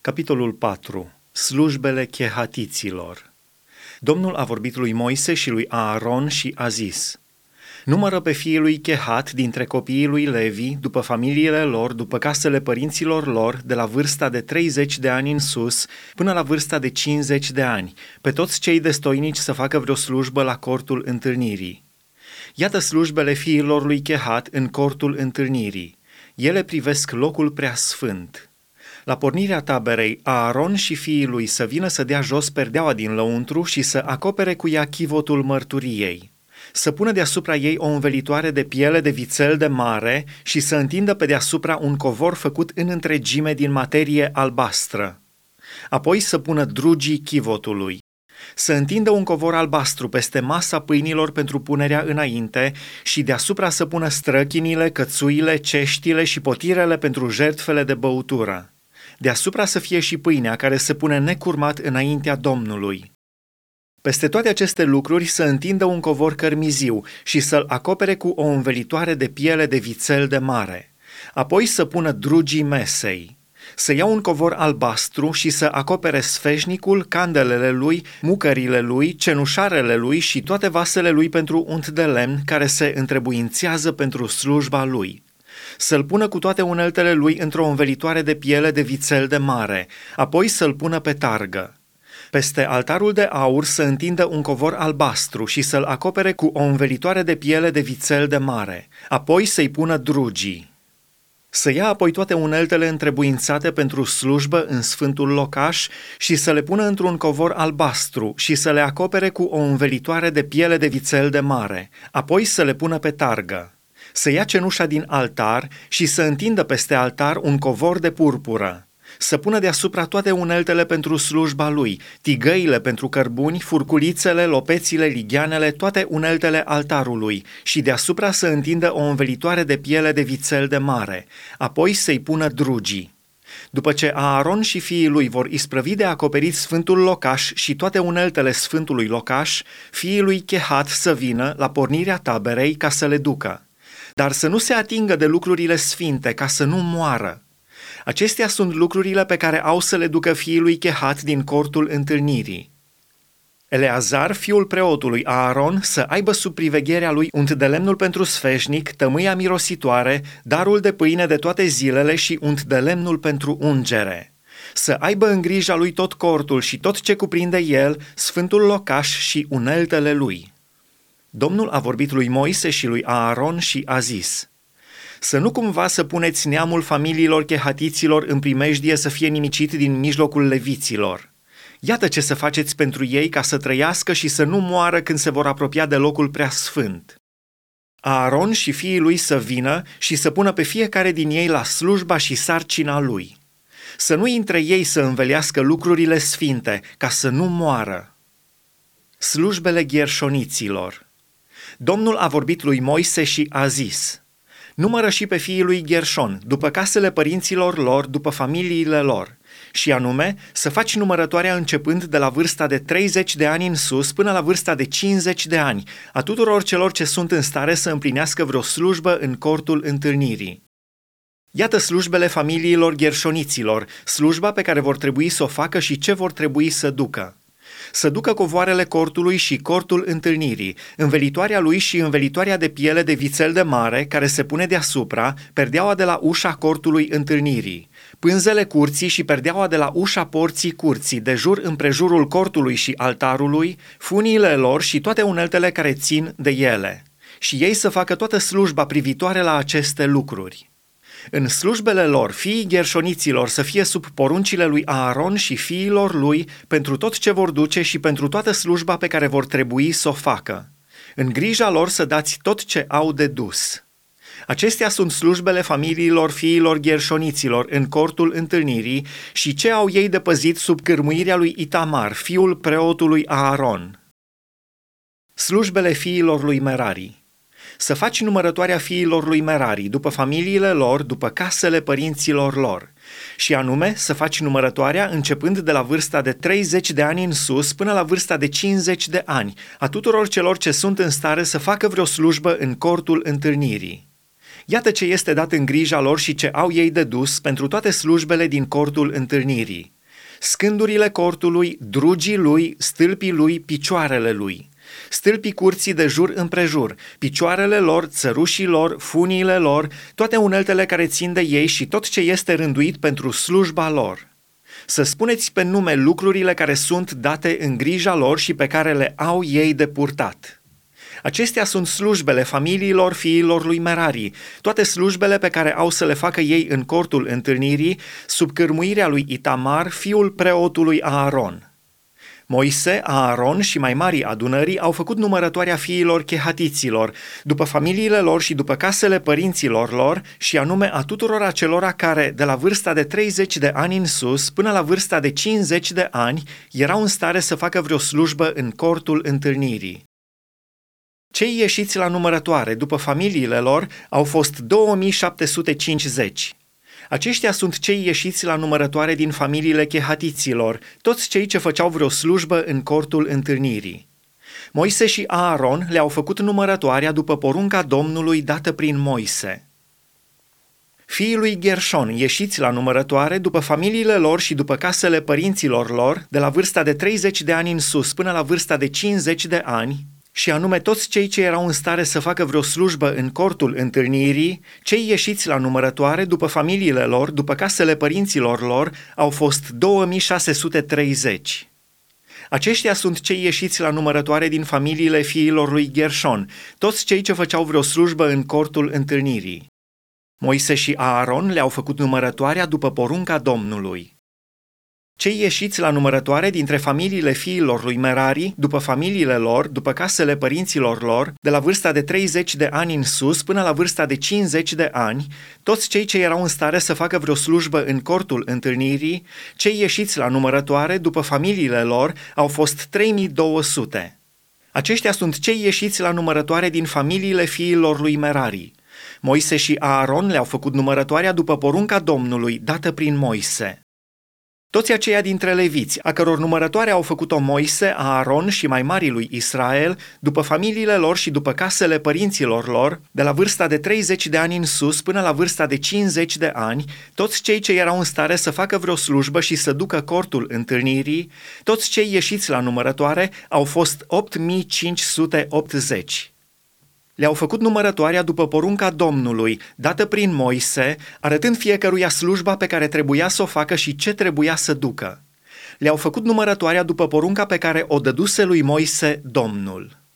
Capitolul 4. Slujbele chehatiților. Domnul a vorbit lui Moise și lui Aaron și a zis, Numără pe fiii lui Chehat dintre copiii lui Levi, după familiile lor, după casele părinților lor, de la vârsta de 30 de ani în sus, până la vârsta de 50 de ani, pe toți cei destoinici să facă vreo slujbă la cortul întâlnirii. Iată slujbele fiilor lui Chehat în cortul întâlnirii. Ele privesc locul prea sfânt. La pornirea taberei, Aaron și fiii lui să vină să dea jos perdeaua din lăuntru și să acopere cu ea chivotul mărturiei să pună deasupra ei o învelitoare de piele de vițel de mare și să întindă pe deasupra un covor făcut în întregime din materie albastră. Apoi să pună drugii chivotului. Să întindă un covor albastru peste masa pâinilor pentru punerea înainte și deasupra să pună străchinile, cățuile, ceștile și potirele pentru jertfele de băutură deasupra să fie și pâinea care se pune necurmat înaintea Domnului. Peste toate aceste lucruri să întindă un covor cărmiziu și să-l acopere cu o învelitoare de piele de vițel de mare. Apoi să pună drugii mesei. Să ia un covor albastru și să acopere sfeșnicul, candelele lui, mucările lui, cenușarele lui și toate vasele lui pentru unt de lemn care se întrebuințează pentru slujba lui să-l pună cu toate uneltele lui într-o învelitoare de piele de vițel de mare, apoi să-l pună pe targă. Peste altarul de aur să întindă un covor albastru și să-l acopere cu o învelitoare de piele de vițel de mare, apoi să-i pună drugii. Să ia apoi toate uneltele întrebuințate pentru slujbă în sfântul locaș și să le pună într-un covor albastru și să le acopere cu o învelitoare de piele de vițel de mare, apoi să le pună pe targă să ia cenușa din altar și să întindă peste altar un covor de purpură, să pună deasupra toate uneltele pentru slujba lui, tigăile pentru cărbuni, furculițele, lopețile, ligheanele, toate uneltele altarului și deasupra să întindă o învelitoare de piele de vițel de mare, apoi să-i pună drugii. După ce Aaron și fiii lui vor isprăvi de acoperit sfântul locaș și toate uneltele sfântului locaș, fiii lui Chehat să vină la pornirea taberei ca să le ducă dar să nu se atingă de lucrurile sfinte, ca să nu moară. Acestea sunt lucrurile pe care au să le ducă fiii lui Chehat din cortul întâlnirii. Eleazar, fiul preotului Aaron, să aibă sub privegherea lui unt de lemnul pentru sfeșnic, tămâia mirositoare, darul de pâine de toate zilele și unt de lemnul pentru ungere. Să aibă în grija lui tot cortul și tot ce cuprinde el, sfântul locaș și uneltele lui. Domnul a vorbit lui Moise și lui Aaron și a zis, să nu cumva să puneți neamul familiilor chehatiților în primejdie să fie nimicit din mijlocul leviților. Iată ce să faceți pentru ei ca să trăiască și să nu moară când se vor apropia de locul prea sfânt. Aaron și fiii lui să vină și să pună pe fiecare din ei la slujba și sarcina lui. Să nu intre ei să învelească lucrurile sfinte, ca să nu moară. Slujbele gherșoniților – Domnul a vorbit lui Moise și a zis, numără și pe fiii lui Gershon, după casele părinților lor, după familiile lor, și anume să faci numărătoarea începând de la vârsta de 30 de ani în sus până la vârsta de 50 de ani, a tuturor celor ce sunt în stare să împlinească vreo slujbă în cortul întâlnirii. Iată slujbele familiilor gherșoniților, slujba pe care vor trebui să o facă și ce vor trebui să ducă să ducă covoarele cortului și cortul întâlnirii, învelitoarea lui și învelitoarea de piele de vițel de mare care se pune deasupra, perdeaua de la ușa cortului întâlnirii, pânzele curții și perdeaua de la ușa porții curții, de jur împrejurul cortului și altarului, funiile lor și toate uneltele care țin de ele. Și ei să facă toată slujba privitoare la aceste lucruri. În slujbele lor, fiii gherșoniților să fie sub poruncile lui Aaron și fiilor lui pentru tot ce vor duce și pentru toată slujba pe care vor trebui să o facă. În grija lor să dați tot ce au de dus. Acestea sunt slujbele familiilor fiilor gherșoniților în cortul întâlnirii și ce au ei de păzit sub cârmuirea lui Itamar, fiul preotului Aaron. Slujbele fiilor lui Merari să faci numărătoarea fiilor lui Merari, după familiile lor, după casele părinților lor. Și anume, să faci numărătoarea începând de la vârsta de 30 de ani în sus până la vârsta de 50 de ani, a tuturor celor ce sunt în stare să facă vreo slujbă în cortul întâlnirii. Iată ce este dat în grija lor și ce au ei de dus pentru toate slujbele din cortul întâlnirii. Scândurile cortului, drugii lui, stâlpii lui, picioarele lui. Stâlpii curții de jur împrejur, picioarele lor, țărușii lor, funiile lor, toate uneltele care țin de ei și tot ce este rânduit pentru slujba lor. Să spuneți pe nume lucrurile care sunt date în grija lor și pe care le au ei de purtat. Acestea sunt slujbele familiilor fiilor lui Merari, toate slujbele pe care au să le facă ei în cortul întâlnirii, sub cârmuirea lui Itamar, fiul preotului Aaron. Moise, Aaron și mai mari adunării au făcut numărătoarea fiilor chehatiților, după familiile lor și după casele părinților lor, și anume a tuturor acelora care, de la vârsta de 30 de ani în sus până la vârsta de 50 de ani, erau în stare să facă vreo slujbă în cortul întâlnirii. Cei ieșiți la numărătoare după familiile lor au fost 2750. Aceștia sunt cei ieșiți la numărătoare din familiile chehatiților, toți cei ce făceau vreo slujbă în cortul întâlnirii. Moise și Aaron le-au făcut numărătoarea după porunca Domnului dată prin Moise. Fiii lui Gershon, ieșiți la numărătoare după familiile lor și după casele părinților lor, de la vârsta de 30 de ani în sus până la vârsta de 50 de ani, și anume toți cei ce erau în stare să facă vreo slujbă în cortul întâlnirii, cei ieșiți la numărătoare după familiile lor, după casele părinților lor, au fost 2630. Aceștia sunt cei ieșiți la numărătoare din familiile fiilor lui Gershon, toți cei ce făceau vreo slujbă în cortul întâlnirii. Moise și Aaron le-au făcut numărătoarea după porunca Domnului. Cei ieșiți la numărătoare dintre familiile fiilor lui Merari, după familiile lor, după casele părinților lor, de la vârsta de 30 de ani în sus până la vârsta de 50 de ani, toți cei ce erau în stare să facă vreo slujbă în cortul întâlnirii, cei ieșiți la numărătoare după familiile lor au fost 3200. Aceștia sunt cei ieșiți la numărătoare din familiile fiilor lui Merari. Moise și Aaron le-au făcut numărătoarea după porunca Domnului, dată prin Moise. Toți aceia dintre leviți, a căror numărătoare au făcut-o Moise, Aaron și mai marii lui Israel, după familiile lor și după casele părinților lor, de la vârsta de 30 de ani în sus până la vârsta de 50 de ani, toți cei ce erau în stare să facă vreo slujbă și să ducă cortul întâlnirii, toți cei ieșiți la numărătoare au fost 8580 le-au făcut numărătoarea după porunca Domnului, dată prin Moise, arătând fiecăruia slujba pe care trebuia să o facă și ce trebuia să ducă. Le-au făcut numărătoarea după porunca pe care o dăduse lui Moise Domnul.